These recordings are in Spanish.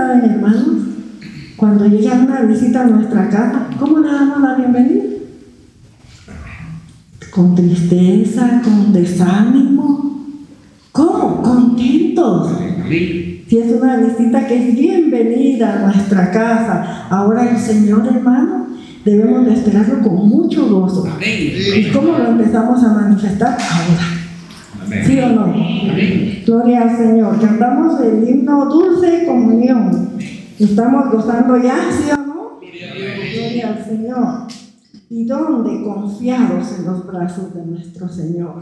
saben, hermanos, cuando llega una visita a nuestra casa, ¿cómo le damos la bienvenida? Con tristeza, con desánimo. ¿Cómo? Contentos. Si es una visita que es bienvenida a nuestra casa, ahora el Señor, hermano, debemos de esperarlo con mucho gozo. ¿Y cómo lo empezamos a manifestar? Ahora. ¿Sí o no? Gloria al Señor. Cantamos el himno Dulce Comunión. Estamos gozando ya, ¿sí o no? Gloria al Señor. ¿Y dónde? Confiados en los brazos de nuestro Señor.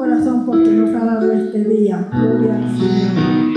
corazón por tu no cada este día. Gloria al Señor.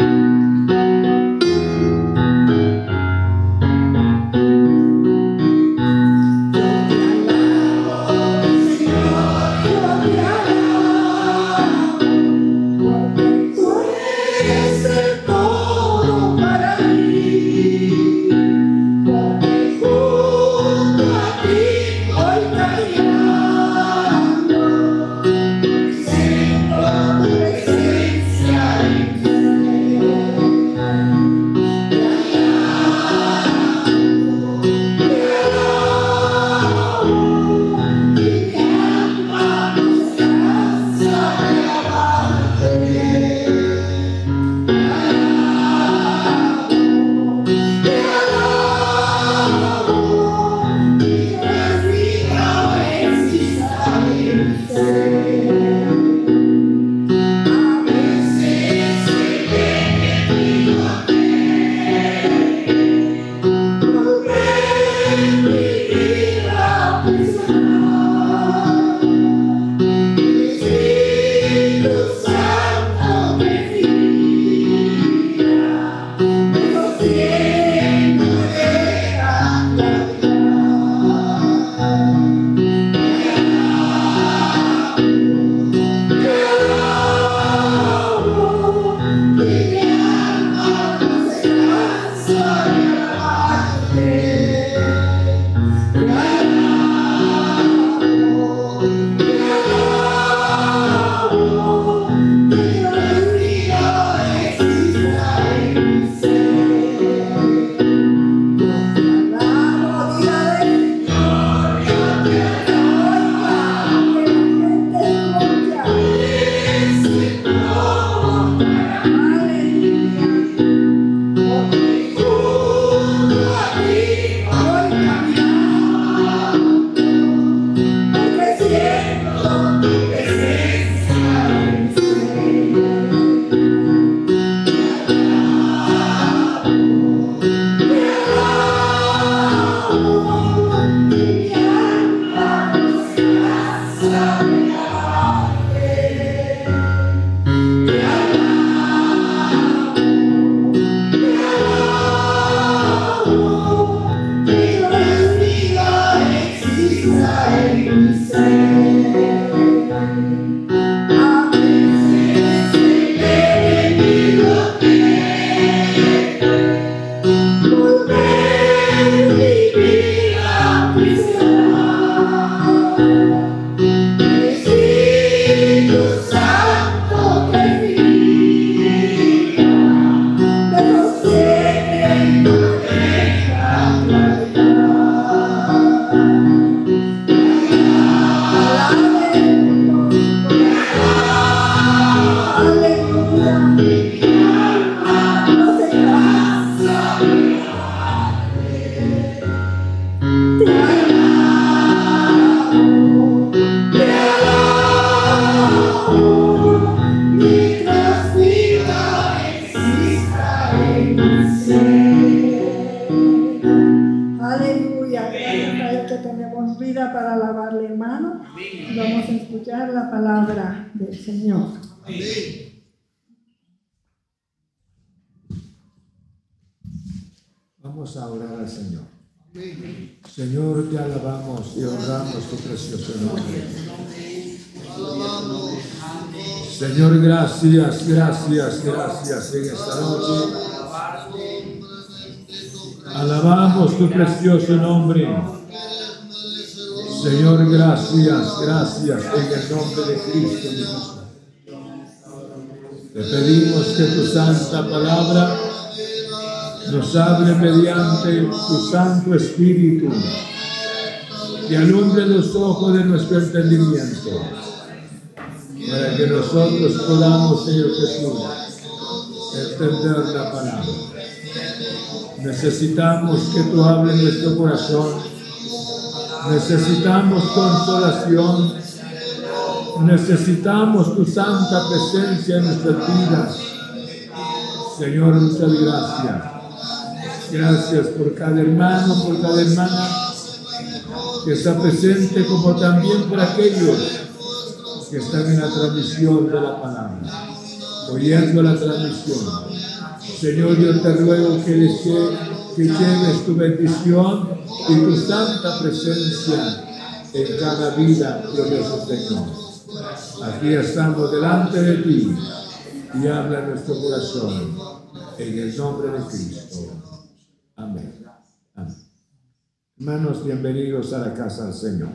Gracias, gracias, gracias en esta noche. Alabamos tu precioso nombre. Señor, gracias, gracias en el nombre de Cristo Te pedimos que tu santa palabra nos hable mediante tu Santo Espíritu y alumbre los ojos de nuestro entendimiento para que nosotros podamos, Señor Jesús, entender la palabra. Necesitamos que tú hables nuestro corazón. Necesitamos consolación. Necesitamos tu santa presencia en nuestras vidas. Señor, muchas gracias. Gracias por cada hermano, por cada hermana que está presente, como también por aquellos que están en la transmisión de la palabra, oyendo la transmisión. Señor, yo te ruego que, les, que lleves tu bendición y tu santa presencia en cada vida, glorioso Señor. Aquí estamos delante de ti y habla nuestro corazón en el nombre de Cristo. Amén. Amén. Hermanos, bienvenidos a la casa del Señor.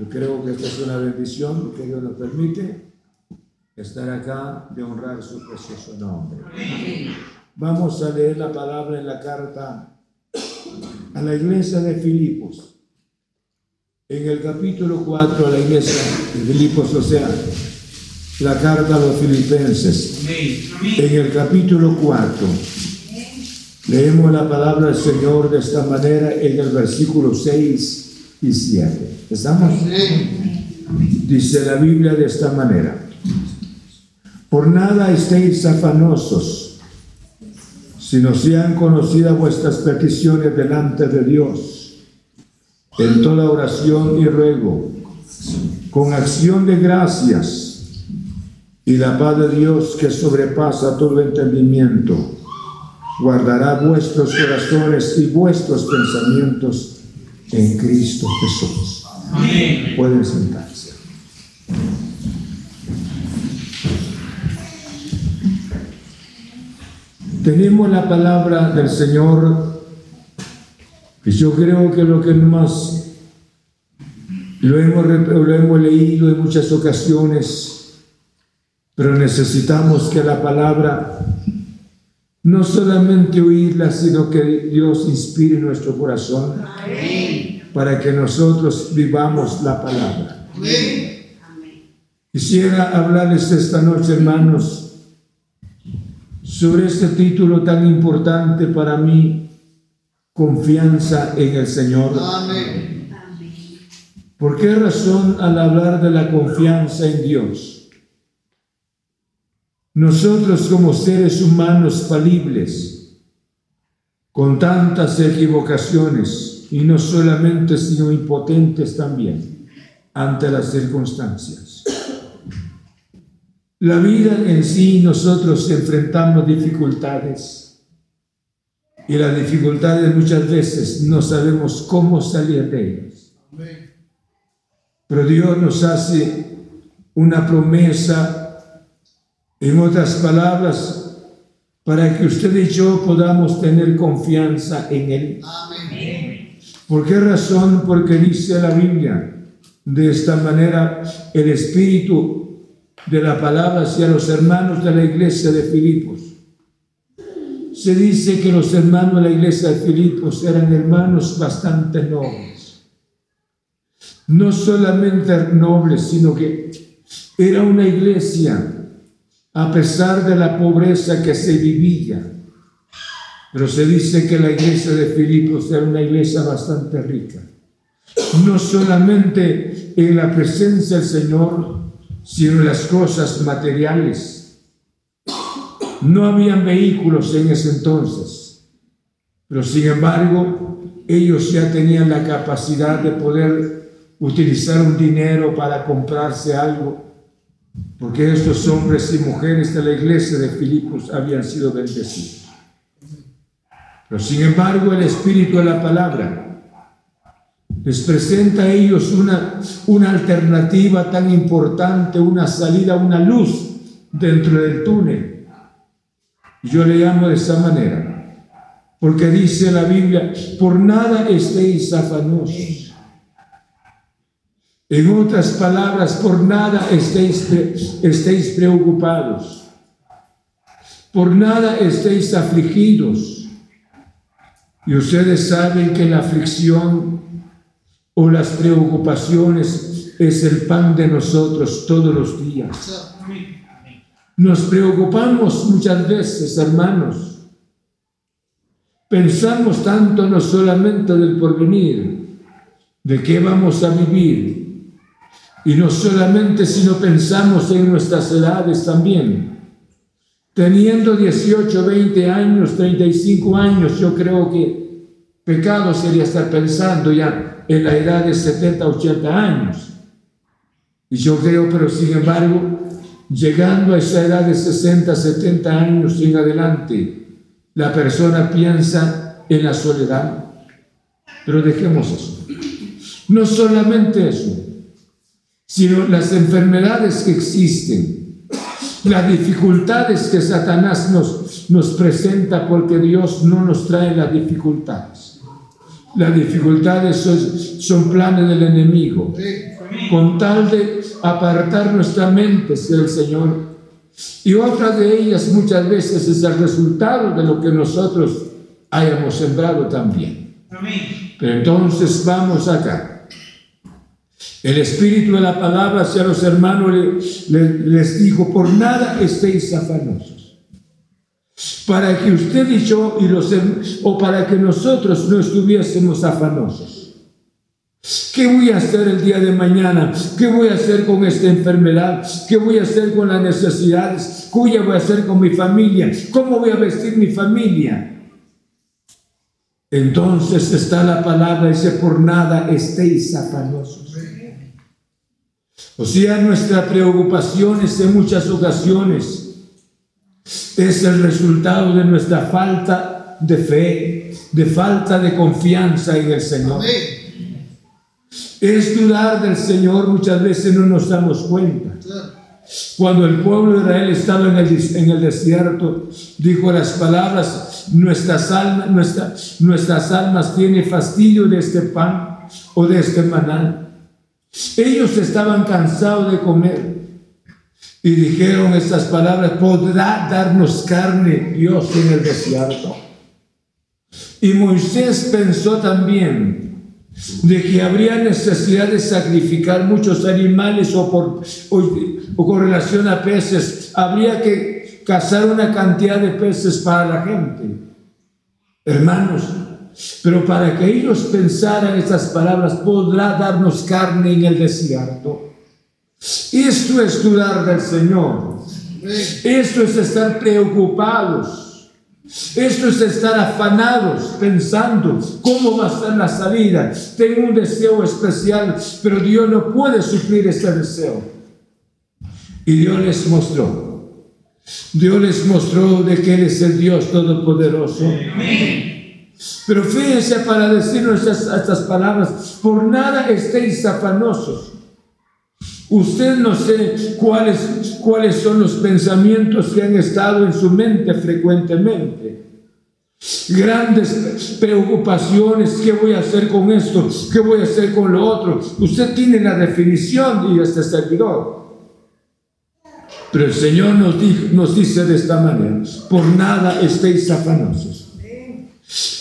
Yo creo que esta es una bendición que Dios nos permite estar acá de honrar su precioso nombre. Vamos a leer la palabra en la carta a la iglesia de Filipos. En el capítulo 4 a la iglesia de Filipos, o sea, la carta a los filipenses. En el capítulo 4 leemos la palabra del Señor de esta manera en el versículo 6 y 7. ¿Estamos? Dice la Biblia de esta manera. Por nada estéis afanosos, sino sean conocidas vuestras peticiones delante de Dios, en toda oración y ruego, con acción de gracias, y la paz de Dios que sobrepasa todo entendimiento, guardará vuestros corazones y vuestros pensamientos en Cristo Jesús. Pueden sentarse. Tenemos la palabra del Señor y yo creo que lo que más lo hemos, lo hemos leído en muchas ocasiones, pero necesitamos que la palabra no solamente oírla, sino que Dios inspire nuestro corazón para que nosotros vivamos la palabra. Quisiera hablarles esta noche, hermanos, sobre este título tan importante para mí, confianza en el Señor. ¿Por qué razón al hablar de la confianza en Dios? Nosotros como seres humanos falibles, con tantas equivocaciones, y no solamente, sino impotentes también ante las circunstancias. La vida en sí, nosotros enfrentamos dificultades y las dificultades muchas veces no sabemos cómo salir de ellas. Pero Dios nos hace una promesa, en otras palabras, para que usted y yo podamos tener confianza en Él. Amén. ¿Por qué razón? Porque dice la Biblia de esta manera el espíritu de la palabra hacia los hermanos de la iglesia de Filipos. Se dice que los hermanos de la iglesia de Filipos eran hermanos bastante nobles. No solamente nobles, sino que era una iglesia a pesar de la pobreza que se vivía. Pero se dice que la iglesia de Filipos era una iglesia bastante rica. No solamente en la presencia del Señor, sino en las cosas materiales. No habían vehículos en ese entonces, pero sin embargo ellos ya tenían la capacidad de poder utilizar un dinero para comprarse algo, porque estos hombres y mujeres de la iglesia de Filipos habían sido bendecidos. Pero sin embargo el Espíritu de la palabra les presenta a ellos una, una alternativa tan importante, una salida, una luz dentro del túnel. Yo le llamo de esa manera, porque dice la Biblia, por nada estéis afanosos. En otras palabras, por nada estéis, estéis preocupados. Por nada estéis afligidos. Y ustedes saben que la aflicción o las preocupaciones es el pan de nosotros todos los días. Nos preocupamos muchas veces, hermanos. Pensamos tanto no solamente del porvenir, de qué vamos a vivir, y no solamente sino pensamos en nuestras edades también. Teniendo 18, 20 años, 35 años, yo creo que pecado sería estar pensando ya en la edad de 70, 80 años. Y yo creo, pero sin embargo, llegando a esa edad de 60, 70 años en adelante, la persona piensa en la soledad. Pero dejemos eso. No solamente eso, sino las enfermedades que existen, las dificultades que Satanás nos, nos presenta porque Dios no nos trae las dificultades. Las dificultades son, planes del enemigo, con tal de apartar nuestra mente del Señor. Y otra de ellas muchas veces es el resultado de lo que nosotros hayamos sembrado también. Pero entonces vamos acá. El Espíritu de la palabra hacia los hermanos les dijo, por nada estéis afanosos para que usted y yo y los o para que nosotros no estuviésemos afanosos. ¿Qué voy a hacer el día de mañana? ¿Qué voy a hacer con esta enfermedad? ¿Qué voy a hacer con las necesidades? ¿Qué voy a hacer con mi familia? ¿Cómo voy a vestir mi familia? Entonces está la palabra, dice, por nada estéis afanosos. O sea, nuestra preocupación es en muchas ocasiones es el resultado de nuestra falta de fe, de falta de confianza en el Señor. Es dudar del Señor, muchas veces no nos damos cuenta. Cuando el pueblo de Israel estaba en el, en el desierto, dijo las palabras, nuestras almas, nuestra, nuestras almas tienen fastidio de este pan o de este maná. Ellos estaban cansados de comer. Y dijeron estas palabras, ¿podrá darnos carne Dios en el desierto? Y Moisés pensó también de que habría necesidad de sacrificar muchos animales o, por, con relación a peces, habría que cazar una cantidad de peces para la gente. Hermanos, pero para que ellos pensaran estas palabras, ¿podrá darnos carne en el desierto? Esto es dudar del Señor. Esto es estar preocupados. Esto es estar afanados, pensando cómo va a ser la salida. Tengo un deseo especial, pero Dios no puede suplir este deseo. Y Dios les mostró. Dios les mostró de que Él es el Dios Todopoderoso. Pero fíjense para decirnos estas, estas palabras, por nada estéis afanosos Usted no sé cuáles, cuáles son los pensamientos que han estado en su mente frecuentemente. Grandes preocupaciones, ¿qué voy a hacer con esto? ¿Qué voy a hacer con lo otro? Usted tiene la definición y este servidor. Pero el Señor nos, nos dice de esta manera, por nada estéis afanosos.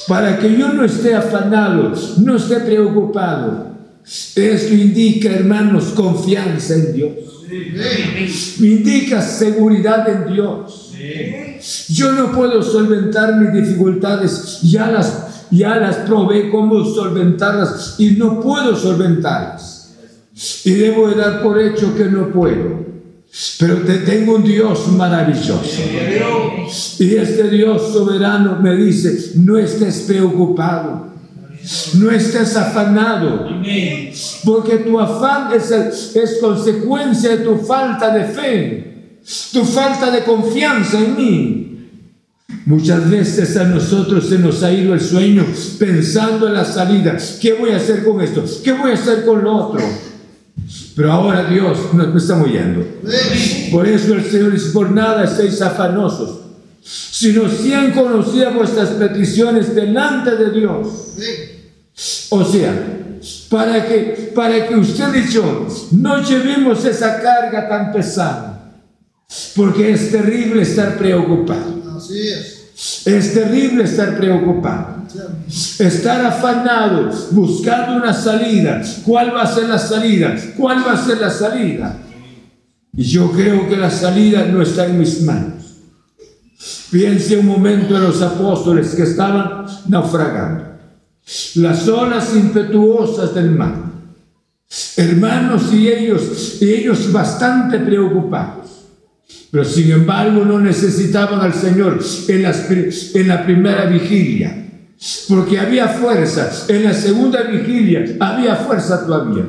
Para que yo no esté afanado, no esté preocupado, esto indica, hermanos, confianza en Dios. Me indica seguridad en Dios. Yo no puedo solventar mis dificultades, ya las, ya las probé cómo solventarlas y no puedo solventarlas. Y debo de dar por hecho que no puedo. Pero te tengo un Dios maravilloso. Y este Dios soberano me dice, no estés preocupado. No estés afanado, porque tu afán es, es consecuencia de tu falta de fe, tu falta de confianza en mí. Muchas veces a nosotros se nos ha ido el sueño pensando en la salida. ¿Qué voy a hacer con esto? ¿Qué voy a hacer con lo otro? Pero ahora Dios nos está moviendo. Por eso el Señor dice, por nada estéis afanosos, sino han conocido vuestras peticiones delante de Dios. O sea, para que, para que usted y yo no llevemos esa carga tan pesada, porque es terrible estar preocupado. Así es. Es terrible estar preocupado. Estar afanado, buscando una salida. ¿Cuál va a ser la salida? ¿Cuál va a ser la salida? Y yo creo que la salida no está en mis manos. Piense un momento en los apóstoles que estaban naufragando. Las olas impetuosas del mar. Hermanos y ellos, y ellos bastante preocupados. Pero sin embargo no necesitaban al Señor en, en la primera vigilia, porque había fuerza. En la segunda vigilia había fuerza todavía.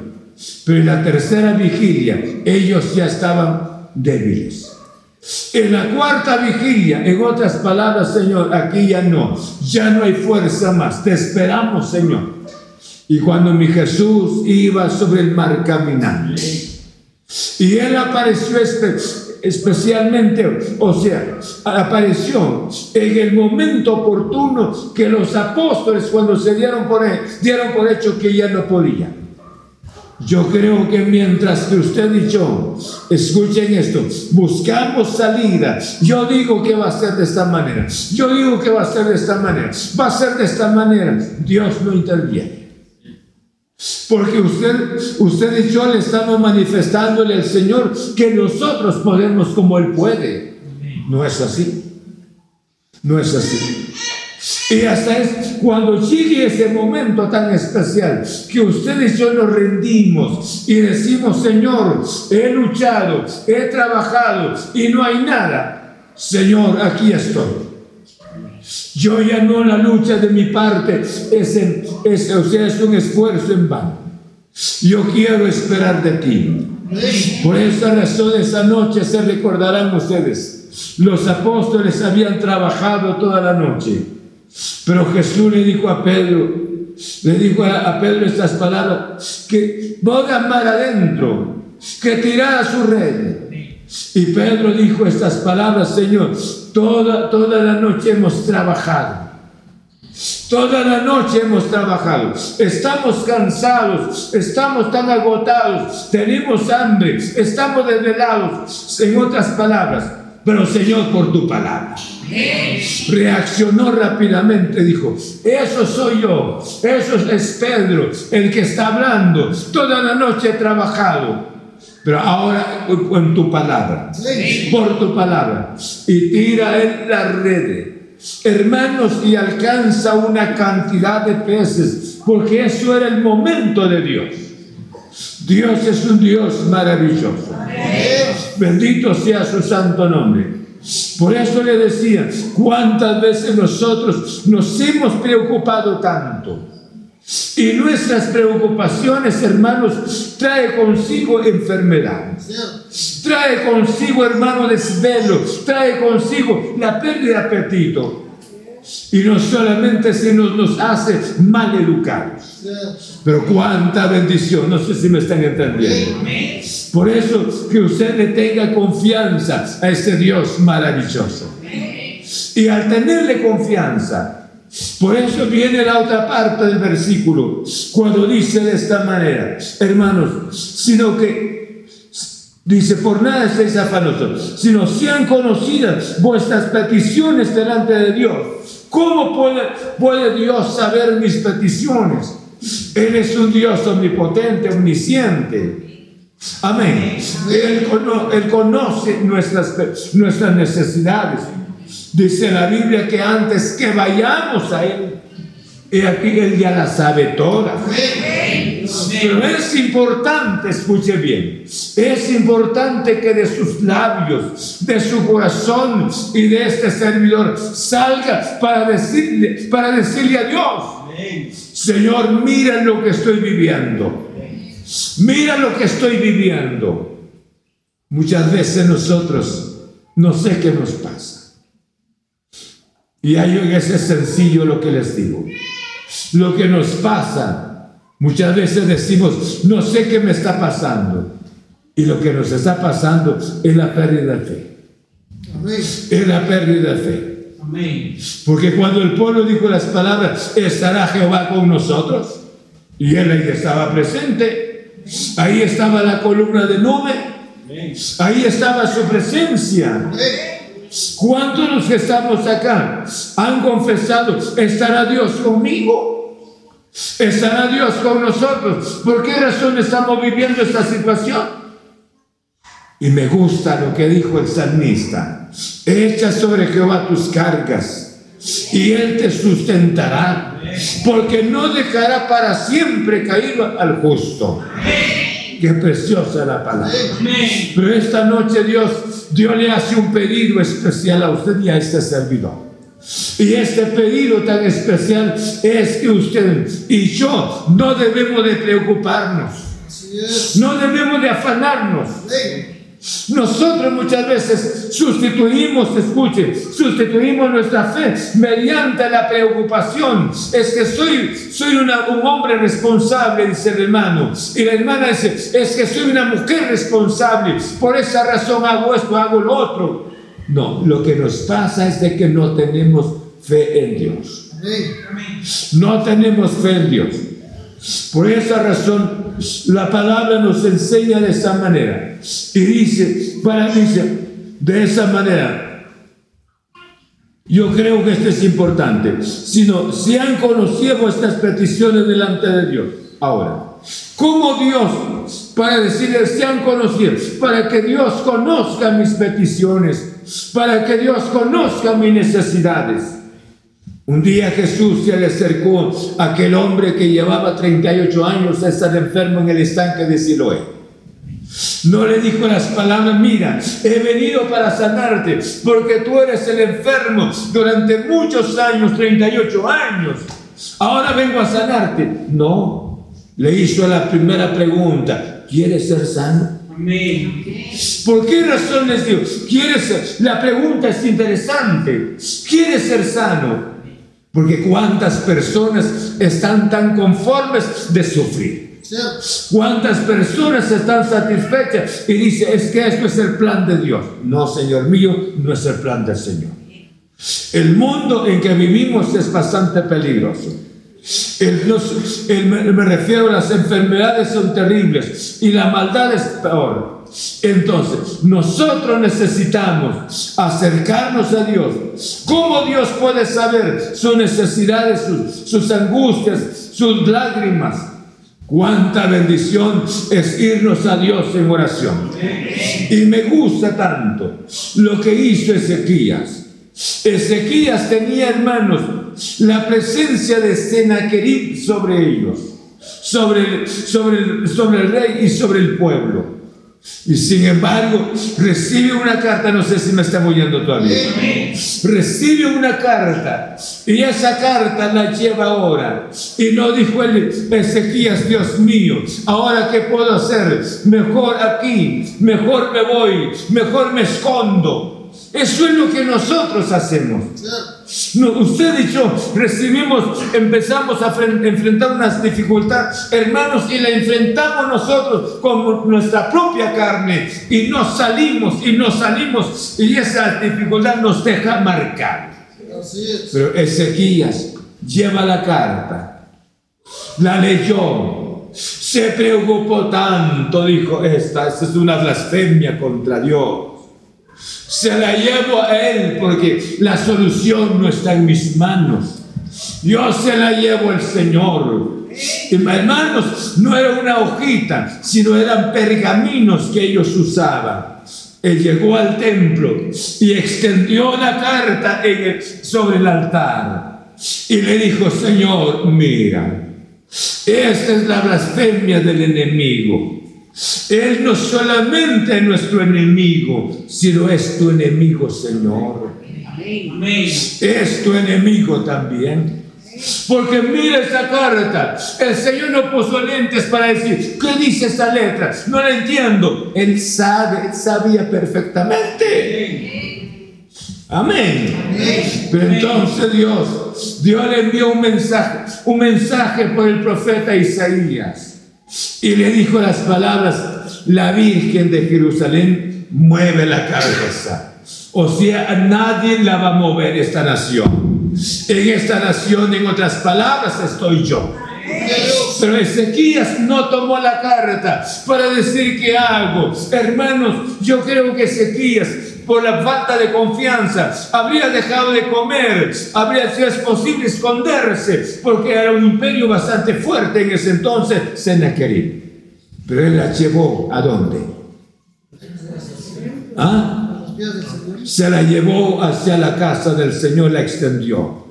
Pero en la tercera vigilia ellos ya estaban débiles. En la cuarta vigilia, en otras palabras, Señor, aquí ya no, ya no hay fuerza más, te esperamos, Señor. Y cuando mi Jesús iba sobre el mar caminando, y él apareció especialmente, o sea, apareció en el momento oportuno que los apóstoles cuando se dieron por, él, dieron por hecho que ya no podían. Yo creo que mientras que usted y yo, escuchen esto, buscamos salida, yo digo que va a ser de esta manera, yo digo que va a ser de esta manera, va a ser de esta manera, Dios no interviene. Porque usted, usted y yo le estamos manifestándole al Señor que nosotros podemos como Él puede. No es así. No es así. Y hasta es cuando llegue ese momento tan especial que ustedes y yo nos rendimos y decimos, Señor, he luchado, he trabajado y no hay nada. Señor, aquí estoy. Yo ya no la lucha de mi parte es, o sea, es un esfuerzo en vano. Yo quiero esperar de ti. Por esa razón esa noche se recordarán ustedes. Los apóstoles habían trabajado toda la noche pero Jesús le dijo a Pedro, le dijo a, Pedro estas palabras, que ponga mar adentro, que tirara su red. Y Pedro dijo estas palabras, Señor, toda, toda la noche hemos trabajado. Toda la noche hemos trabajado. Estamos cansados, estamos tan agotados, tenemos hambre, estamos desvelados. En otras palabras, pero Señor, por tu palabra. Reaccionó rápidamente, dijo, eso soy yo, eso es Pedro, el que está hablando, toda la noche he trabajado, pero ahora con tu palabra, por tu palabra, y tira en la red, hermanos, y alcanza una cantidad de peces, porque eso era el momento de Dios. Dios es un Dios maravilloso. Bendito sea su santo nombre. Por eso le decía, cuántas veces nosotros nos hemos preocupado tanto. Y nuestras preocupaciones, hermanos, trae consigo enfermedad. Trae consigo, hermano, desvelo. Trae consigo la pérdida de apetito. Y no solamente se nos, nos hace mal educados. Pero cuánta bendición. No sé si me están entendiendo. Por eso que usted le tenga confianza a este Dios maravilloso. Y al tenerle confianza, por eso viene la otra parte del versículo, cuando dice de esta manera, hermanos, sino que dice, por nada estéis afanosos, sino sean conocidas vuestras peticiones delante de Dios. ¿Cómo puede, Dios saber mis peticiones? Él es un Dios omnipotente, omnisciente. Amén. Él, conoce nuestras necesidades. Dice la Biblia que antes que vayamos a Él, y aquí Él ya la sabe toda. Pero es importante, escuche bien, es importante que de sus labios, de su corazón y de este servidor salga para decirle, para decirle a Dios, Señor, mira lo que estoy viviendo. Mira lo que estoy viviendo. Muchas veces nosotros no sé qué nos pasa. Y ahí en ese sencillo lo que les digo. Lo que nos pasa, muchas veces decimos, no sé qué me está pasando. Y lo que nos está pasando es la pérdida de fe. Es la pérdida de fe. Porque cuando el pueblo dijo las palabras, estará Jehová con nosotros, y él ahí estaba presente, ahí estaba la columna de nube, ahí estaba su presencia. ¿Cuántos de los que estamos acá han confesado, estará Dios conmigo? ¿Estará Dios con nosotros? ¿Por qué razón estamos viviendo esta situación? Y me gusta lo que dijo el salmista. Echa sobre Jehová tus cargas y Él te sustentará, porque no dejará para siempre caído al justo. Qué preciosa la palabra. Pero esta noche Dios, Dios le hace un pedido especial a usted y a este servidor. Y este pedido tan especial es que usted y yo no debemos de preocuparnos. No debemos de afanarnos. Nosotros muchas veces sustituimos, escuche, sustituimos nuestra fe mediante la preocupación. Es que soy, soy un hombre responsable, dice el hermano. Y la hermana dice, es que soy una mujer responsable. Por esa razón hago esto, hago lo otro. No, lo que nos pasa es de que no tenemos fe en Dios. No tenemos fe en Dios. Por esa razón, la palabra nos enseña de esa manera. Y dice, para dice, de esa manera, yo creo que esto es importante. Sino, si han conocido estas peticiones delante de Dios. Ahora, ¿cómo Dios, para decirles, se han conocido, para que Dios conozca mis peticiones, para que Dios conozca mis necesidades. Un día Jesús se le acercó a aquel hombre que llevaba 38 años a estar enfermo en el estanque de Siloé. No le dijo las palabras, mira, he venido para sanarte porque tú eres el enfermo durante muchos años, 38 años. Ahora vengo a sanarte. No, le hizo la primera pregunta, ¿quieres ser sano? ¿Por qué razón les digo? ¿Quieres ser? La pregunta es interesante. ¿Quieres ser sano? Porque cuántas personas están tan conformes de sufrir. ¿Cuántas personas están satisfechas y dicen, es que esto es el plan de Dios? No, Señor mío, no es el plan del Señor. El mundo en que vivimos es bastante peligroso. El, me refiero a las enfermedades son terribles y la maldad es peor. Entonces, nosotros necesitamos acercarnos a Dios. ¿Cómo Dios puede saber sus necesidades, sus, angustias, sus lágrimas? Cuánta bendición es irnos a Dios en oración. Y me gusta tanto lo que hizo Ezequías. Ezequías tenía hermanos la presencia de Senaquerib sobre ellos, sobre, sobre el rey y sobre el pueblo. Y sin embargo, recibe una carta, no sé si me está oyendo todavía. Recibe una carta y esa carta la lleva ahora. Y no dijo el Ezequías, Dios mío, ahora qué puedo hacer? Mejor aquí, mejor me voy, mejor me escondo. Eso es lo que nosotros hacemos. No, usted y yo recibimos, empezamos a enfrentar unas dificultades, hermanos, y la enfrentamos nosotros con nuestra propia carne. Y nos salimos y nos salimos y esa dificultad nos deja marcar. Pero Ezequías lleva la carta, la leyó, se preocupó tanto, dijo, esta, esta es una blasfemia contra Dios se la llevo a Él porque la solución no está en mis manos. Yo se la llevo al Señor. Hermanos, no era una hojita, sino eran pergaminos que ellos usaban. Él llegó al templo y extendió la carta sobre el altar y le dijo, Señor, mira, esta es la blasfemia del enemigo. Él no solamente es nuestro enemigo, sino es tu enemigo, Señor. Es tu enemigo también. Porque mira esa carta. El Señor no puso lentes para decir, ¿qué dice esta letra? No la entiendo. Él sabe, él sabía perfectamente. Amén. Pero entonces Dios, Dios le envió un mensaje, un mensaje por el profeta Isaías. Y le dijo las palabras, la Virgen de Jerusalén mueve la cabeza. O sea, nadie la va a mover esta nación. En esta nación, en otras palabras, estoy yo. Pero Ezequías no tomó la carta para decir que hago. Hermanos, yo creo que Ezequías, por la falta de confianza, habría dejado de comer, habría, si es posible, esconderse, porque era un imperio bastante fuerte en ese entonces, Sennacherib. Pero él la llevó a dónde? ¿Ah? se la llevó hacia la casa del Señor, la extendió.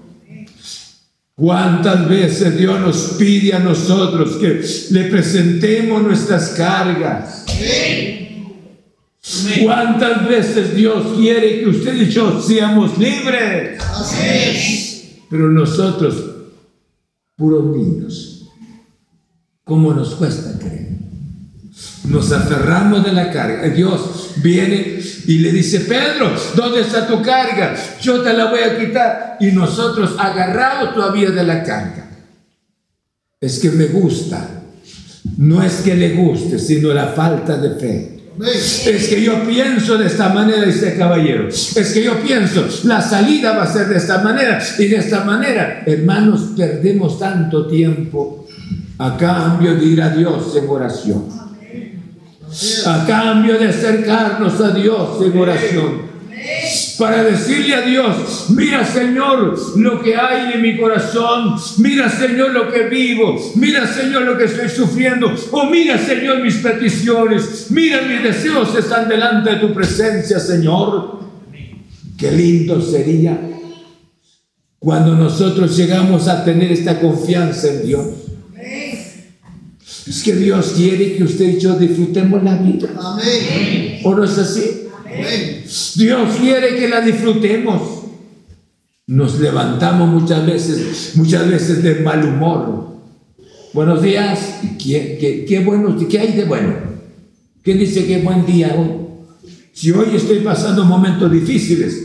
¿Cuántas veces Dios nos pide a nosotros que le presentemos nuestras cargas? ¿Cuántas veces Dios quiere que usted y yo seamos libres? Pero nosotros, puros niños, ¿cómo nos cuesta creer? Nos aferramos de la carga. Dios viene y le dice, Pedro, ¿dónde está tu carga? Yo te la voy a quitar. Y nosotros agarrados todavía de la carga. Es que me gusta. No es que le guste, sino la falta de fe. Es que yo pienso de esta manera, dice caballero. Es que yo pienso, la salida va a ser de esta manera. Y de esta manera, hermanos, perdemos tanto tiempo a cambio de ir a Dios en oración a cambio de acercarnos a Dios en oración. Para decirle a Dios, mira Señor lo que hay en mi corazón, mira Señor lo que vivo, mira Señor lo que estoy sufriendo, o mira Señor mis peticiones, mira mis deseos están delante de tu presencia Señor. Qué lindo sería cuando nosotros llegamos a tener esta confianza en Dios. Es que Dios quiere que usted y yo disfrutemos la vida. Amén. ¿O no es así? Amén. Dios quiere que la disfrutemos. Nos levantamos muchas veces, muchas veces de mal humor. Buenos días. ¿Qué, qué, qué, bueno, ¿Qué hay de bueno? ¿Qué dice que buen día hoy? Si hoy estoy pasando momentos difíciles,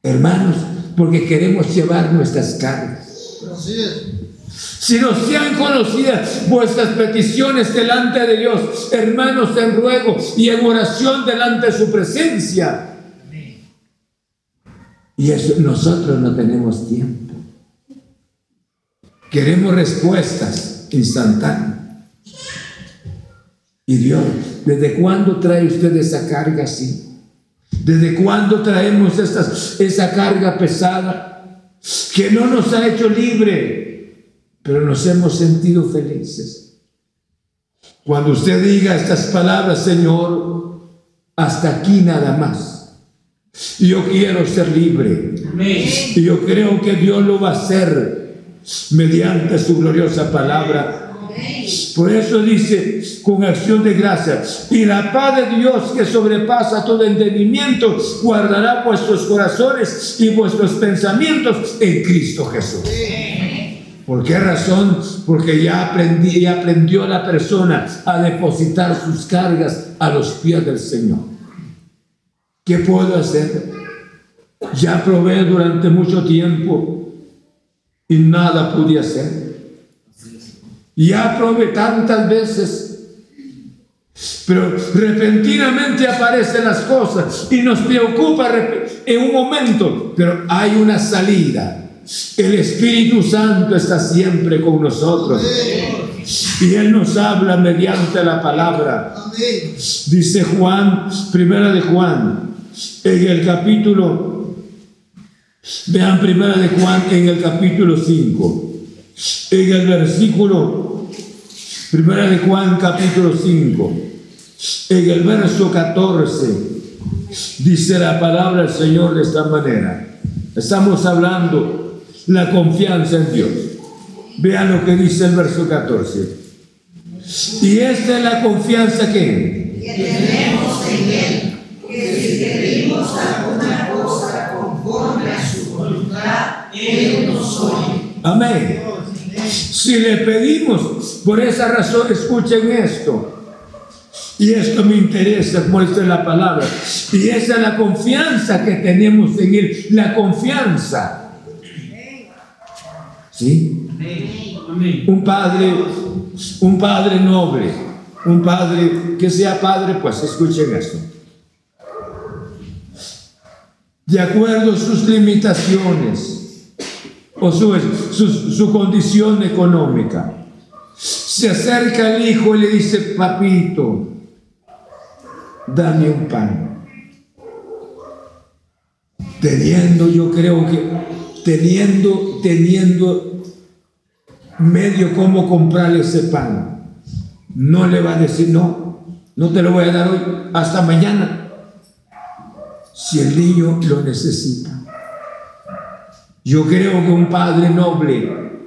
hermanos, porque queremos llevar nuestras cargas. Así es. Si no sean conocidas vuestras peticiones delante de Dios, hermanos, en ruego y en oración delante de su presencia. Y nosotros no tenemos tiempo. Queremos respuestas instantáneas. Y Dios, ¿desde cuándo trae usted esa carga así? ¿Desde cuándo traemos esa carga pesada que no nos ha hecho libre? Pero nos hemos sentido felices. Cuando usted diga estas palabras, Señor, hasta aquí nada más. Yo quiero ser libre. Y yo creo que Dios lo va a hacer mediante su gloriosa palabra. Por eso dice con acción de gracias, y la paz de Dios que sobrepasa todo entendimiento, guardará vuestros corazones y vuestros pensamientos en Cristo Jesús. ¿Por qué razón? Porque ya, aprendí, ya aprendió la persona a depositar sus cargas a los pies del Señor. ¿Qué puedo hacer? Ya probé durante mucho tiempo y nada pude hacer. Ya probé tantas veces, pero repentinamente aparecen las cosas y nos preocupa en un momento, pero hay una salida el Espíritu Santo está siempre con nosotros. Y Él nos habla mediante la palabra. Dice Juan, primera de Juan, en el capítulo, vean primera de Juan en el capítulo 5. En el versículo, primera de Juan capítulo 5, en el verso 14, dice la palabra del Señor de esta manera. Estamos hablando la confianza en Dios. Vean lo que dice el verso 14. Y esta es la confianza que, que tenemos en Él, que si pedimos alguna cosa conforme a su voluntad, Él nos oye. Amén. Si le pedimos, por esa razón escuchen esto. Y esto me interesa, es la palabra. Y esa es la confianza que tenemos en Él. La confianza. ¿Sí? Un padre, un padre noble, un padre que sea padre, pues escuchen esto. De acuerdo a sus limitaciones o su, su, su condición económica, se acerca al hijo y le dice, papito, dame un pan. Teniendo, yo creo que, teniendo, teniendo medio cómo comprar ese pan, no le va a decir, no, no te lo voy a dar hoy, hasta mañana, si el niño lo necesita. Yo creo que un padre noble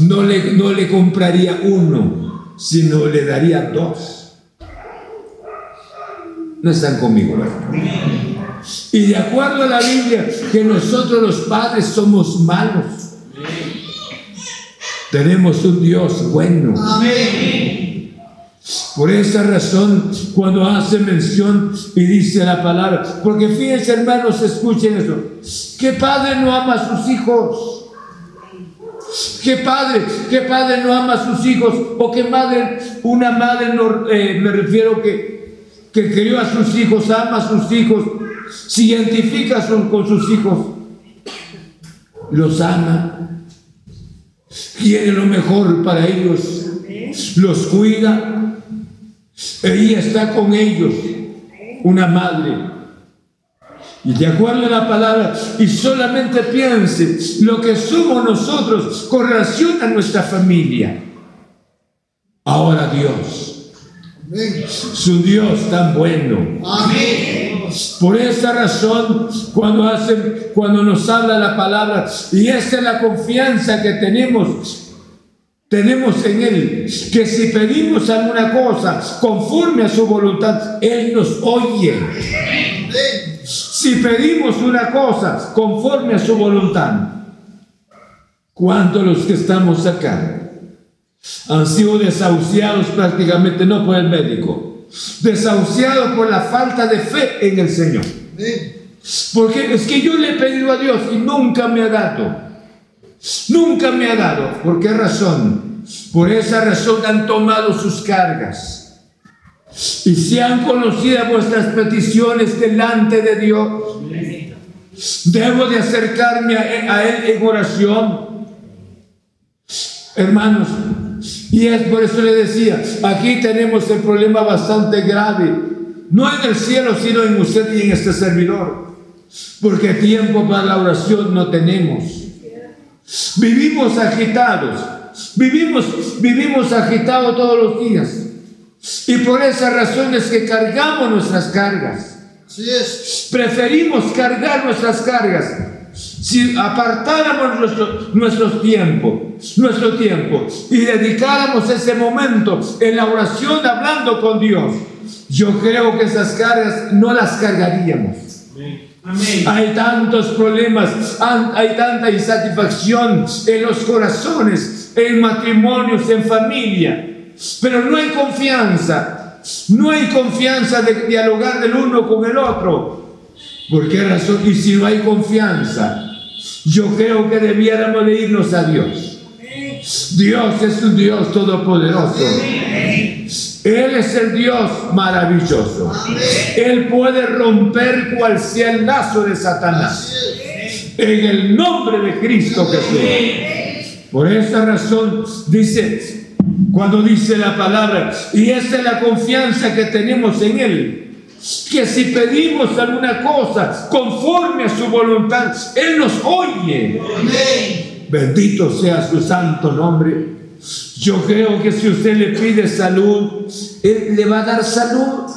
no le, no le compraría uno, sino le daría dos no están conmigo. Y de acuerdo a la Biblia, que nosotros los padres somos malos. Tenemos un Dios bueno. Por esa razón, cuando hace mención y dice la palabra, porque fíjense hermanos, escuchen eso, ¿qué padre no ama a sus hijos? ¿Qué padre, qué padre no ama a sus hijos? ¿O qué madre, una madre, no, eh, me refiero que que crió a sus hijos, ama a sus hijos, se identifica con sus hijos, los ama, quiere lo mejor para ellos, los cuida, ella está con ellos, una madre. Y de acuerdo a la palabra, y solamente piense lo que somos nosotros con relación a nuestra familia. Ahora Dios su Dios tan bueno. Por esa razón, cuando, hacen, cuando nos habla la palabra, y esa es la confianza que tenemos, tenemos en Él, que si pedimos alguna cosa conforme a su voluntad, Él nos oye. Si pedimos una cosa conforme a su voluntad, ¿cuántos los que estamos acá? han sido desahuciados prácticamente, no por el médico, desahuciados por la falta de fe en el Señor. Porque es que yo le he pedido a Dios y nunca me ha dado. Nunca me ha dado. ¿Por qué razón? Por esa razón han tomado sus cargas. Y si han conocido vuestras peticiones delante de Dios, debo de acercarme a Él en oración. Hermanos, y es por eso le decía, aquí tenemos el problema bastante grave, no en el cielo, sino en usted y en este servidor, porque tiempo para la oración no tenemos. Vivimos agitados, vivimos, vivimos agitados todos los días. Y por esa razón es que cargamos nuestras cargas. Preferimos cargar nuestras cargas si apartáramos nuestro, nuestro tiempo, nuestro tiempo y dedicáramos ese momento en la oración hablando con Dios, yo creo que esas cargas no las cargaríamos. Hay tantos problemas, hay tanta insatisfacción en los corazones, en matrimonios, en familia, pero no hay confianza, no hay confianza de dialogar del uno con el otro. ¿Por qué razón? Y si no hay confianza, yo creo que debiéramos de irnos a Dios. Dios es un Dios todopoderoso. Él es el Dios maravilloso. Él puede romper cual sea el lazo de Satanás. En el nombre de Cristo Jesús. Por esa razón dice, cuando dice la palabra, y esa es la confianza que tenemos en Él que si pedimos alguna cosa conforme a su voluntad, Él nos oye. Bendito sea su santo nombre. Yo creo que si usted le pide salud, Él le va a dar salud.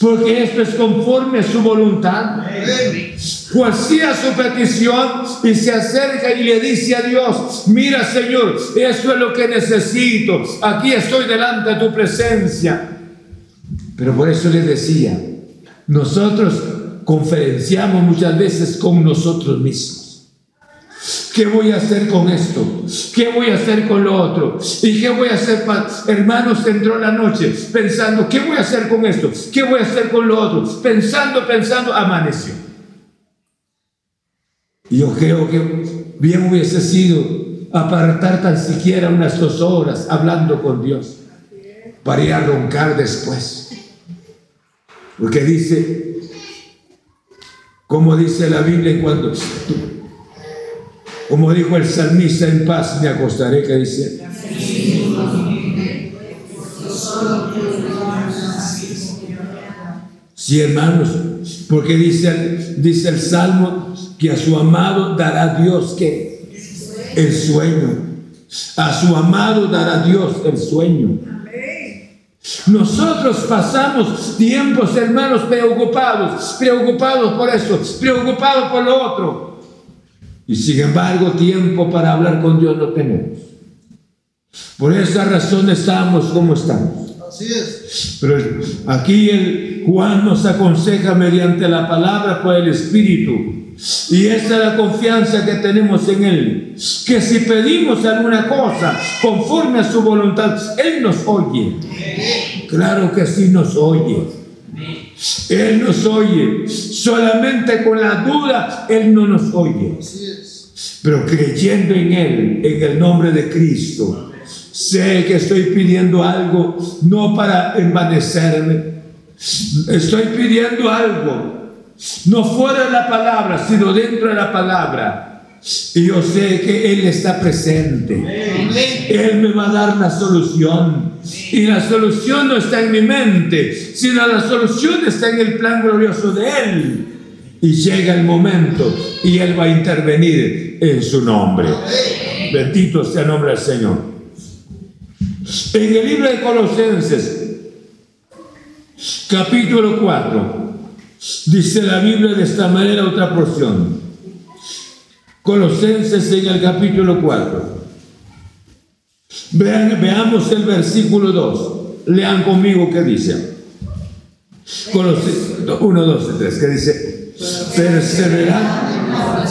Porque esto es conforme a su voluntad. Cual sea su petición y se acerca y le dice a Dios, mira Señor, esto es lo que necesito. Aquí estoy delante de tu presencia. Pero por eso le decía, nosotros conferenciamos muchas veces con nosotros mismos. ¿Qué voy a hacer con esto? ¿Qué voy a hacer con lo otro? ¿Y qué voy a hacer? Hermanos, entró la noche pensando, ¿qué voy a hacer con esto? ¿Qué voy a hacer con lo otro? Pensando, pensando, amaneció. Y yo creo que bien hubiese sido apartar tan siquiera unas dos horas hablando con Dios para ir a roncar después. Porque dice, como dice la Biblia cuando como dijo el salmista, en paz me acostaré, que dice. Sí, hermanos, porque dice, dice el Salmo que a su amado dará Dios que el sueño. A su amado dará Dios el sueño. Nosotros pasamos tiempos, hermanos, preocupados, preocupados por eso, preocupados por lo otro. Y sin embargo, tiempo para hablar con Dios no tenemos. Por esa razón estamos como estamos. Así es. Pero aquí el Juan nos aconseja mediante la palabra por el Espíritu. Y esa es la confianza que tenemos en Él. Que si pedimos alguna cosa conforme a su voluntad, Él nos oye. Claro que sí nos oye. Él nos oye. Solamente con la duda, Él no nos oye pero creyendo en Él, en el nombre de Cristo. Sé que estoy pidiendo algo no para envanecerme, estoy pidiendo algo, no fuera de la palabra, sino dentro de la palabra. Y yo sé que Él está presente. Él me va a dar la solución. Y la solución no está en mi mente, sino la solución está en el plan glorioso de Él. Y llega el momento y Él va a intervenir en su nombre. Bendito sea el nombre del Señor. En el libro de Colosenses, capítulo 4, dice la Biblia de esta manera otra porción. Colosenses en el capítulo 4. Vean, veamos el versículo 2. Lean conmigo qué dice. Colosenses 1, 2 3, que dice, perseverar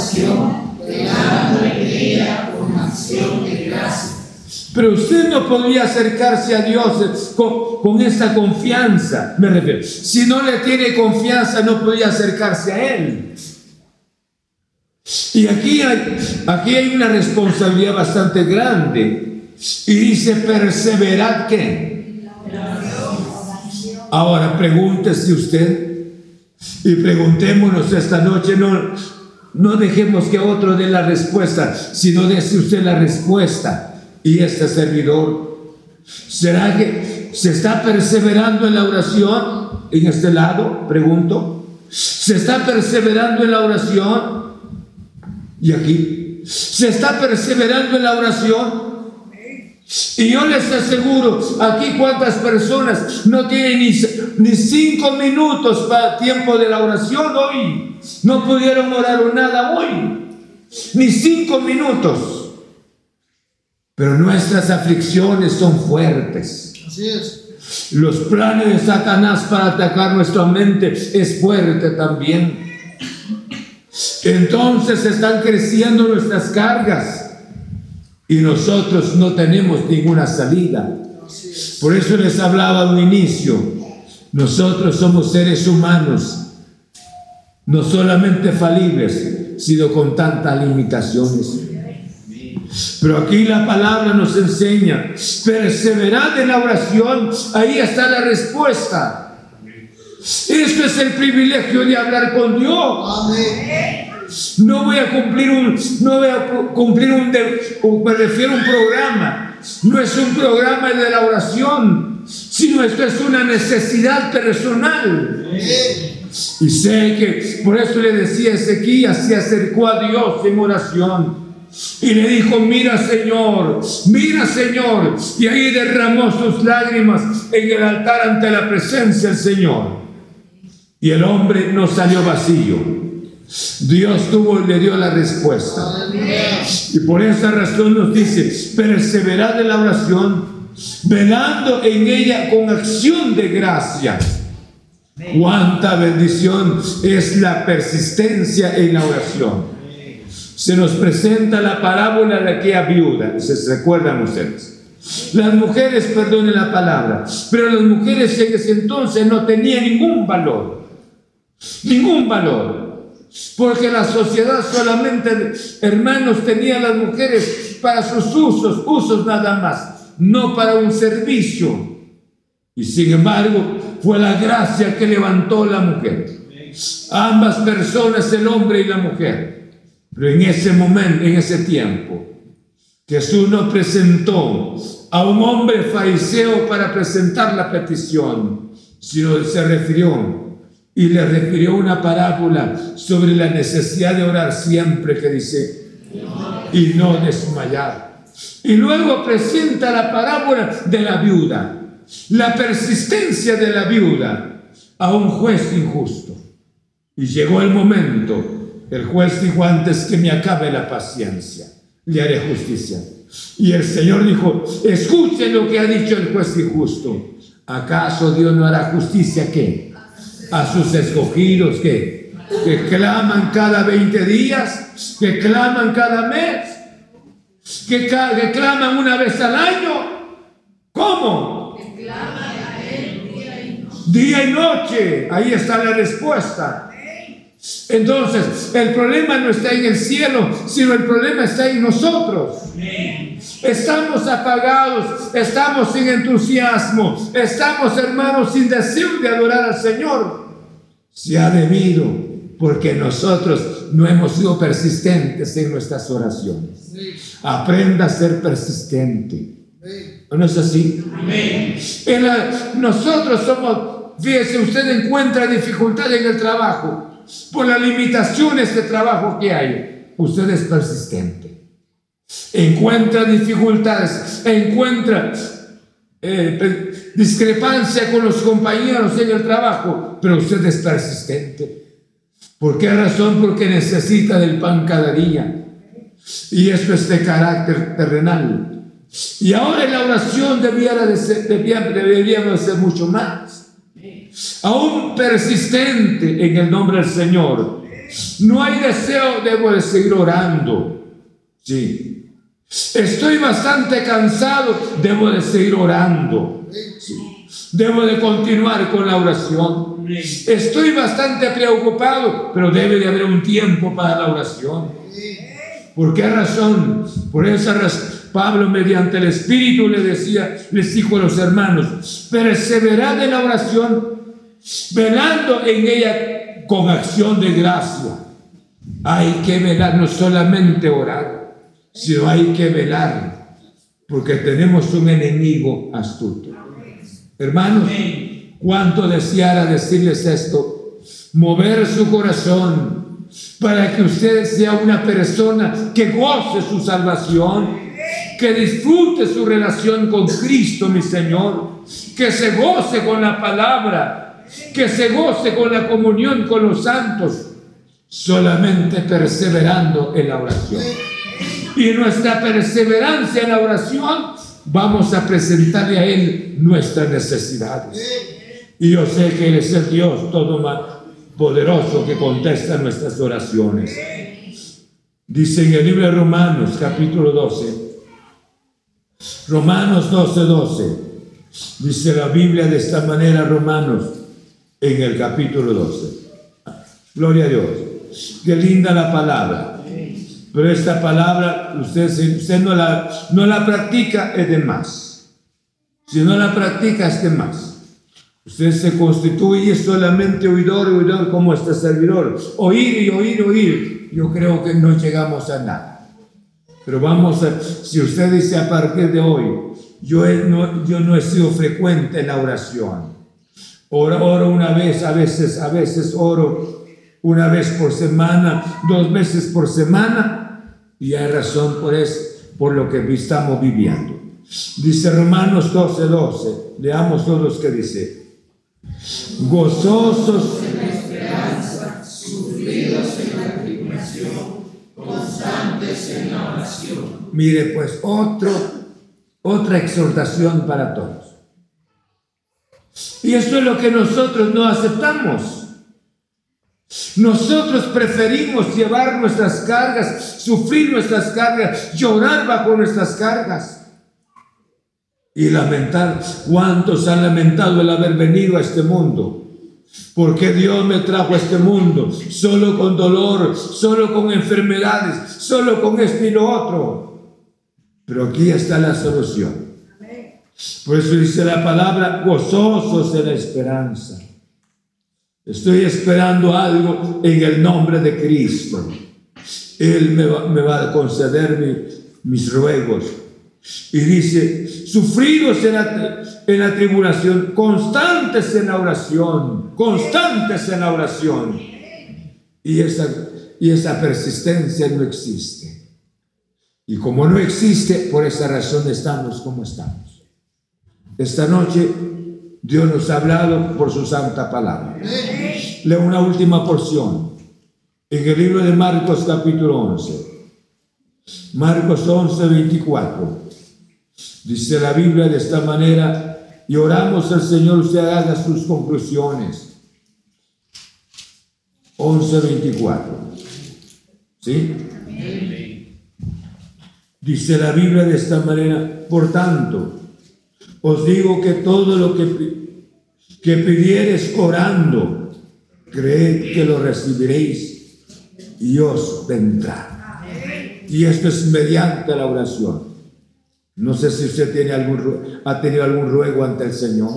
Pero usted no podría acercarse a Dios con, con, esa confianza, me refiero. Si no le tiene confianza, no podría acercarse a Él. Y aquí hay, aquí hay una responsabilidad bastante grande. Y dice, perseverar qué. Ahora pregúntese usted, y preguntémonos esta noche, no, no dejemos que otro dé la respuesta, sino dése usted la respuesta. Y este servidor, ¿será que se está perseverando en la oración en este lado? Pregunto. ¿Se está perseverando en la oración? Y aquí, ¿se está perseverando en la oración? Y yo les aseguro, aquí cuántas personas no tienen ni, ni cinco minutos para tiempo de la oración hoy. No pudieron orar nada hoy. Ni cinco minutos. Pero nuestras aflicciones son fuertes. Así es. Los planes de Satanás para atacar nuestra mente es fuerte también. Entonces están creciendo nuestras cargas y nosotros no tenemos ninguna salida. Por eso les hablaba al inicio, nosotros somos seres humanos, no solamente falibles, sino con tantas limitaciones. Pero aquí la palabra nos enseña, perseverad en la oración, ahí está la respuesta. Esto es el privilegio de hablar con Dios. Amén. No voy a cumplir un, no voy a cumplir un, me refiero a un programa. No es un programa de la oración, sino esto es una necesidad personal. Y sé que por eso le decía Ezequías, se acercó a Dios en oración. Y le dijo, mira Señor, mira Señor. Y ahí derramó sus lágrimas en el altar ante la presencia del Señor. Y el hombre no salió vacío. Dios tuvo, le dio la respuesta. Y por esa razón nos dice, perseverad en la oración, velando en ella con acción de gracia. Cuánta bendición es la persistencia en la oración se nos presenta la parábola de aquella viuda, se recuerdan ustedes. Las mujeres, perdonen la palabra, pero las mujeres en ese entonces no tenían ningún valor, ningún valor, porque la sociedad solamente, hermanos, tenía las mujeres para sus usos, usos nada más, no para un servicio. Y sin embargo, fue la gracia que levantó la mujer. Ambas personas, el hombre y la mujer pero en ese momento, en ese tiempo, Jesús no presentó a un hombre fariseo para presentar la petición, sino se refirió y le refirió una parábola sobre la necesidad de orar siempre que dice y no desmayar. Y luego presenta la parábola de la viuda, la persistencia de la viuda a un juez injusto. Y llegó el momento el juez dijo antes que me acabe la paciencia, le haré justicia. Y el Señor dijo, escuchen lo que ha dicho el juez injusto. ¿Acaso Dios no hará justicia qué? A sus escogidos qué? Que claman cada 20 días, que claman cada mes, que, que claman una vez al año. ¿Cómo? Día y noche. Ahí está la respuesta. Entonces, el problema no está en el cielo, sino el problema está en nosotros. Estamos apagados, estamos sin entusiasmo, estamos hermanos sin deseo de adorar al Señor. Se ha debido porque nosotros no hemos sido persistentes en nuestras oraciones. Aprenda a ser persistente. ¿No es así? nosotros somos, fíjese, usted encuentra dificultad en el trabajo por las limitaciones de trabajo que hay, usted es persistente. Encuentra dificultades, encuentra eh, discrepancia con los compañeros en el trabajo, pero usted es persistente. ¿Por qué razón? Porque necesita del pan cada día. Y eso es de carácter terrenal. Y ahora la oración debiera de ser, deberíamos ser mucho más aún persistente en el nombre del Señor. No hay deseo, debo de seguir orando. Sí. Estoy bastante cansado, debo de seguir orando. Debo de continuar con la oración. Estoy bastante preocupado, pero debe de haber un tiempo para la oración. ¿Por qué razón? Por esa razón. Pablo mediante el Espíritu le decía, les dijo a los hermanos, perseverad en la oración velando en ella con acción de gracia. Hay que velar, no solamente orar, sino hay que velar, porque tenemos un enemigo astuto. Hermanos, cuánto deseara decirles esto, mover su corazón para que usted sea una persona que goce su salvación, que disfrute su relación con Cristo, mi Señor, que se goce con la palabra, que se goce con la comunión con los santos, solamente perseverando en la oración. Y nuestra perseverancia en la oración, vamos a presentarle a Él nuestras necesidades. Y yo sé que Él es el Dios todo más poderoso que contesta nuestras oraciones. Dice en el libro de Romanos, capítulo 12, Romanos 12, 12, dice la Biblia de esta manera, Romanos en el capítulo 12. Gloria a Dios. Qué linda la palabra. Pero esta palabra, usted, si no la, no la practica, es de más. Si no la practica, es de más. Usted se constituye solamente oidor oidor como este servidor. Oír y oír, oír. Yo creo que no llegamos a nada. Pero vamos a, si usted dice a partir de hoy, yo no he sido frecuente en la oración. Oro, oro una vez, a veces, a veces oro una vez por semana, dos veces por semana. Y hay razón por eso, por lo que estamos viviendo. Dice Romanos 12, 12. Leamos todos que dice. Gozosos. Mire, pues otro, otra exhortación para todos. Y esto es lo que nosotros no aceptamos. Nosotros preferimos llevar nuestras cargas, sufrir nuestras cargas, llorar bajo nuestras cargas y lamentar. ¿Cuántos han lamentado el haber venido a este mundo? ¿Por qué Dios me trajo a este mundo? Solo con dolor, solo con enfermedades, solo con esto y lo otro. Pero aquí está la solución. Por eso dice la palabra, gozosos de la esperanza. Estoy esperando algo en el nombre de Cristo. Él me va, a conceder mis ruegos. Y dice, sufridos en la, en la tribulación, constantes en la oración, constantes en la oración. Y esa, y esa persistencia no existe. Y como no existe, por esa razón estamos como estamos. Esta noche Dios nos ha hablado por su santa palabra. Leo una última porción. En el libro de Marcos capítulo 11. Marcos 11, 24. Dice la Biblia de esta manera y oramos al Señor, usted haga sus conclusiones. 11, 24. ¿Sí? Dice la Biblia de esta manera, por tanto, os digo que todo lo que, que pidieres orando, creed que lo recibiréis y os vendrá. Y esto es mediante la oración. No sé si usted tiene algún, ha tenido algún ruego ante el Señor.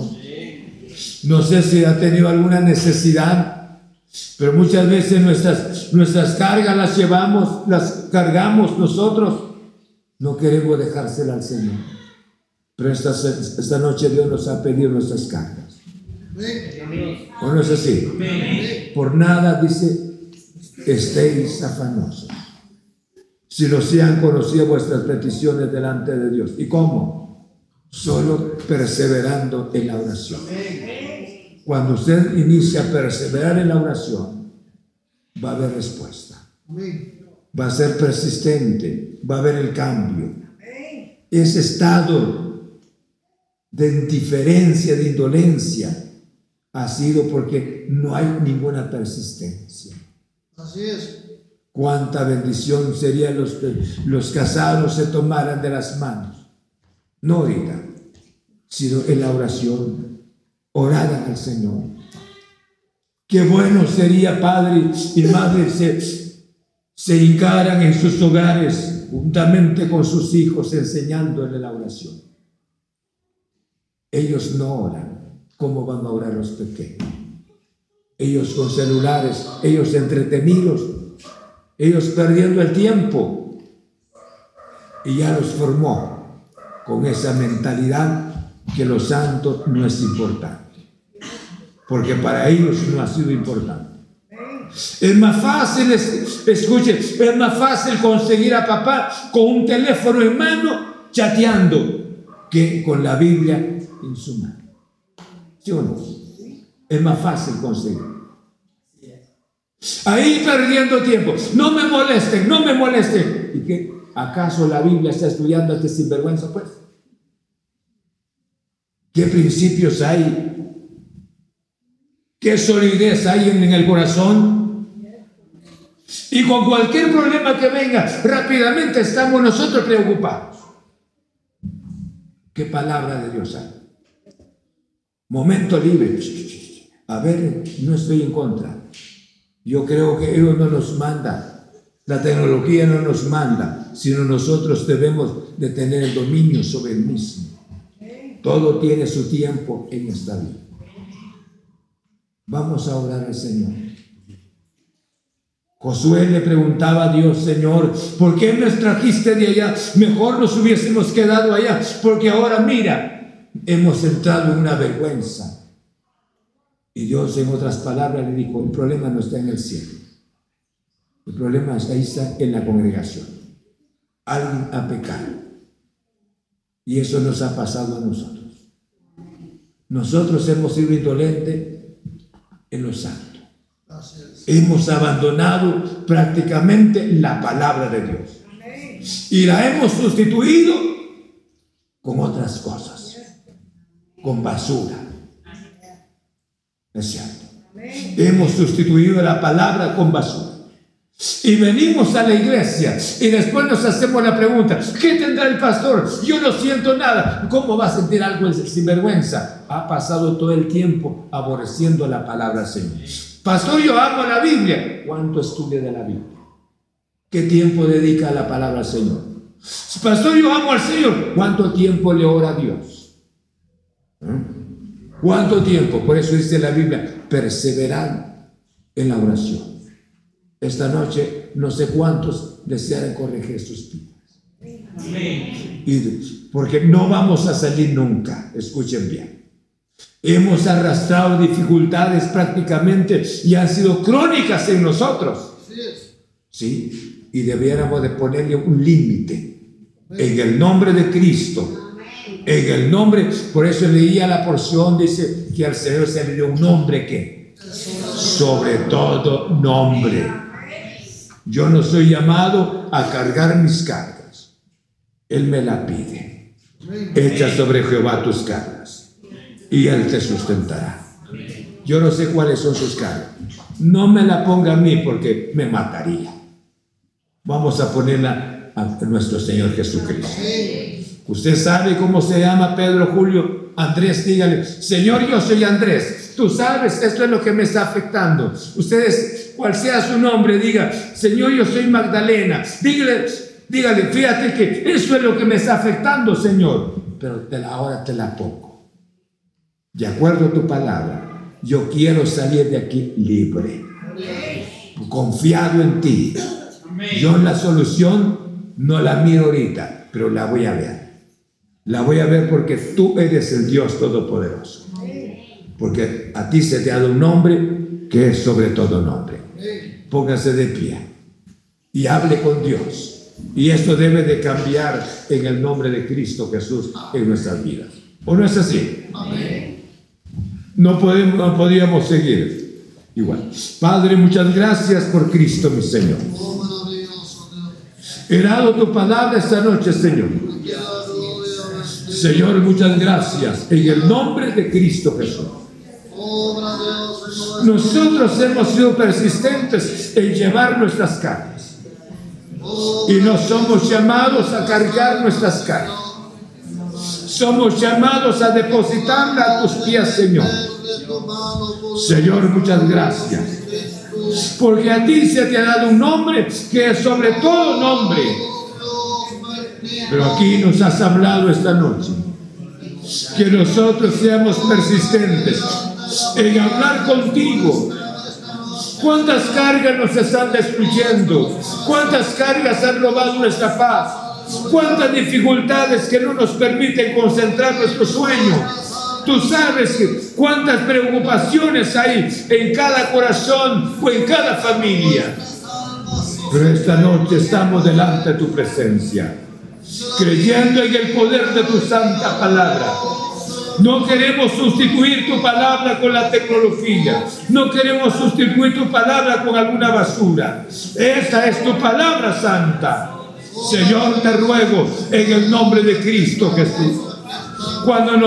No sé si ha tenido alguna necesidad, pero muchas veces nuestras, nuestras cargas las llevamos, las cargamos nosotros. No queremos dejársela al Señor. Pero esta, esta noche Dios nos ha pedido nuestras cargas. ¿O no es así? Por nada dice, estéis afanosos. Si lo sean conocido vuestras peticiones delante de Dios. ¿Y cómo? Solo perseverando en la oración. Cuando usted inicia a perseverar en la oración, va a haber respuesta. Va a ser persistente, va a haber el cambio. Ese estado de indiferencia, de indolencia, ha sido porque no hay ninguna persistencia. Así es. Cuánta bendición sería los que los casados se tomaran de las manos. No ahorita, sino en la oración. Oraran al Señor. Qué bueno sería, padre y madre, se, se hincaran en sus hogares juntamente con sus hijos enseñándole la oración. Ellos no oran. ¿Cómo van a orar los pequeños? Ellos con celulares, ellos entretenidos, ellos perdiendo el tiempo. Y ya los formó con esa mentalidad que lo santo no es importante. Porque para ellos no ha sido importante. Es más fácil, escuche, es más fácil conseguir a papá con un teléfono en mano chateando que con la Biblia en su mano. ¿Sí o no? Es más fácil conseguir. Ahí perdiendo tiempo. No me molesten, no me molesten. ¿Y qué? ¿Acaso la Biblia está estudiando este sinvergüenza, pues? ¿Qué principios hay? ¿Qué solidez hay en el corazón? Y con cualquier problema que venga, rápidamente estamos nosotros preocupados. ¿Qué palabra de Dios hay? Momento libre. A ver, no estoy en contra. Yo creo que Dios no nos manda. La tecnología no nos manda, sino nosotros debemos de tener el dominio sobre el mismo. Todo tiene su tiempo en esta vida. Vamos a orar al Señor. Josué le preguntaba a Dios, Señor, ¿por qué nos trajiste de allá? Mejor nos hubiésemos quedado allá, porque ahora mira, hemos entrado en una vergüenza. Y Dios, en otras palabras, le dijo, el problema no está en el cielo. El problema está, ahí está en la congregación. alguien ha pecado. Y eso nos ha pasado a nosotros. Nosotros hemos sido indolentes en los santos. Hemos abandonado prácticamente la palabra de Dios. Y la hemos sustituido con otras cosas. Con basura. Es cierto. Hemos sustituido la palabra con basura. Y venimos a la iglesia y después nos hacemos la pregunta, ¿qué tendrá el pastor? Yo no siento nada. ¿Cómo va a sentir algo sin vergüenza? Ha pasado todo el tiempo aborreciendo la palabra Señor. Pastor, yo amo la Biblia. ¿Cuánto estudia de la Biblia? ¿Qué tiempo dedica a la palabra Señor? Pastor, yo amo al Señor. ¿Cuánto tiempo le ora a Dios? ¿Eh? ¿Cuánto tiempo? Por eso dice la Biblia, perseverar en la oración. Esta noche no sé cuántos desean corregir sus vidas. Porque no vamos a salir nunca, escuchen bien. Hemos arrastrado dificultades prácticamente y han sido crónicas en nosotros. Sí, y debiéramos de ponerle un límite en el nombre de Cristo. En el nombre, por eso leía la porción, dice que al Señor se le dio un nombre que sobre todo nombre yo no soy llamado a cargar mis cargas. Él me la pide. Echa sobre Jehová tus cargas y Él te sustentará. Yo no sé cuáles son sus cargas. No me la ponga a mí porque me mataría. Vamos a ponerla a nuestro Señor Jesucristo. Usted sabe cómo se llama Pedro Julio. Andrés, dígale, Señor, yo soy Andrés. Tú sabes, esto es lo que me está afectando. Ustedes cual sea su nombre, diga, Señor, yo soy Magdalena. Dígale, dígale, fíjate que eso es lo que me está afectando, Señor. Pero te la, ahora te la pongo. De acuerdo a tu palabra, yo quiero salir de aquí libre, confiado en ti. Yo la solución no la miro ahorita, pero la voy a ver. La voy a ver porque tú eres el Dios Todopoderoso. Porque a ti se te ha dado un nombre que es sobre todo nombre póngase de pie y hable con Dios. Y esto debe de cambiar en el nombre de Cristo Jesús en nuestras vidas. ¿O no es así? No, podemos, no podíamos seguir igual. Padre, muchas gracias por Cristo, mi Señor. He dado tu palabra esta noche, Señor. Señor, muchas gracias en el nombre de Cristo Jesús. Nosotros hemos sido persistentes en llevar nuestras cargas. Y no somos llamados a cargar nuestras cargas. Somos llamados a depositarla a tus pies, Señor. Señor, muchas gracias. Porque a ti se te ha dado un nombre que es sobre todo nombre. Pero aquí nos has hablado esta noche. Que nosotros seamos persistentes en hablar contigo. ¿Cuántas cargas nos están destruyendo? ¿Cuántas cargas han robado nuestra paz? ¿Cuántas dificultades que no nos permiten concentrar nuestro sueño? Tú sabes cuántas preocupaciones hay en cada corazón o en cada familia. Pero esta noche estamos delante de tu presencia, creyendo en el poder de tu santa palabra no queremos sustituir tu palabra con la tecnología. No queremos sustituir tu palabra con alguna basura. Esa es tu palabra santa. Señor, te ruego en el nombre de Cristo Jesús. Cuando